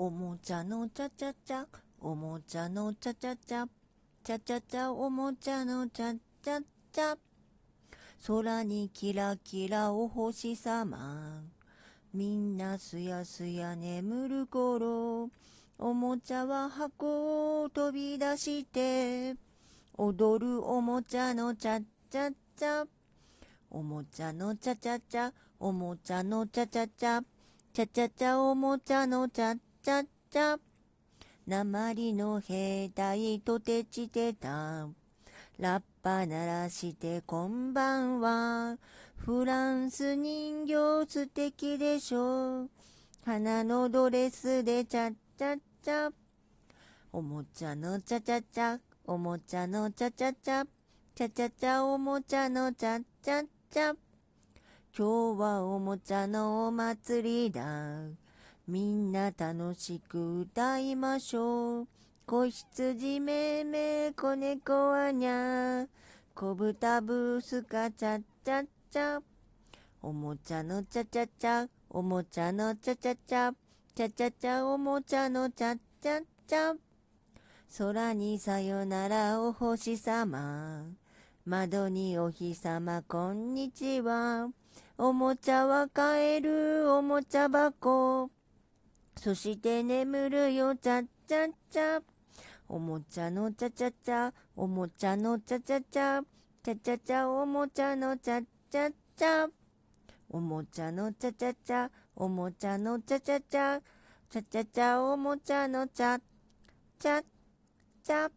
おもちゃのちゃちゃちゃ、おもちゃのちゃちゃちゃ、ちゃちゃちゃ。おもちゃのちゃちゃちゃ。空にキラキラお星様。みんなすやすや眠る頃、おもちゃは箱を飛び出して、踊るおもちゃのちゃちゃちゃ。おもちゃのちゃちゃちゃ、おもちゃのちゃちゃちゃ、ちゃちゃちゃおもちゃのちゃちゃ。ちゃちゃ。鉛の兵隊とてちてた。ラッパ鳴らしてこんばんは。フランス人形素敵でしょ。花のドレスでちゃちゃちゃ。おもちゃのちゃちゃちゃ、おもちゃのちゃちゃちゃ。ちゃちゃちゃおもちゃのちゃちゃちゃ。今日はおもちゃのお祭りだ。みんな楽しく歌いましょう。子羊めめ子猫はにゃ子豚ブースカチャッチャッチャおもちゃのチャチャチャおもちゃのチャチャチャチャチャチャおもちゃのチャチャチャ空にさよならお星様。窓にお日様。こんにちは。おもちゃは帰る。おもちゃ箱。そして眠るよ、ちゃっちゃっちゃ。おもちゃのちゃちゃちゃ、おもちゃのちゃちゃちゃ、ちゃちゃちゃ、おもちゃのちゃちゃちゃ。おもちゃのちゃちゃちゃ、おもちゃのちゃちゃちゃ、ちゃちゃちゃ、おもちゃのちゃ、ちゃ、ちゃ。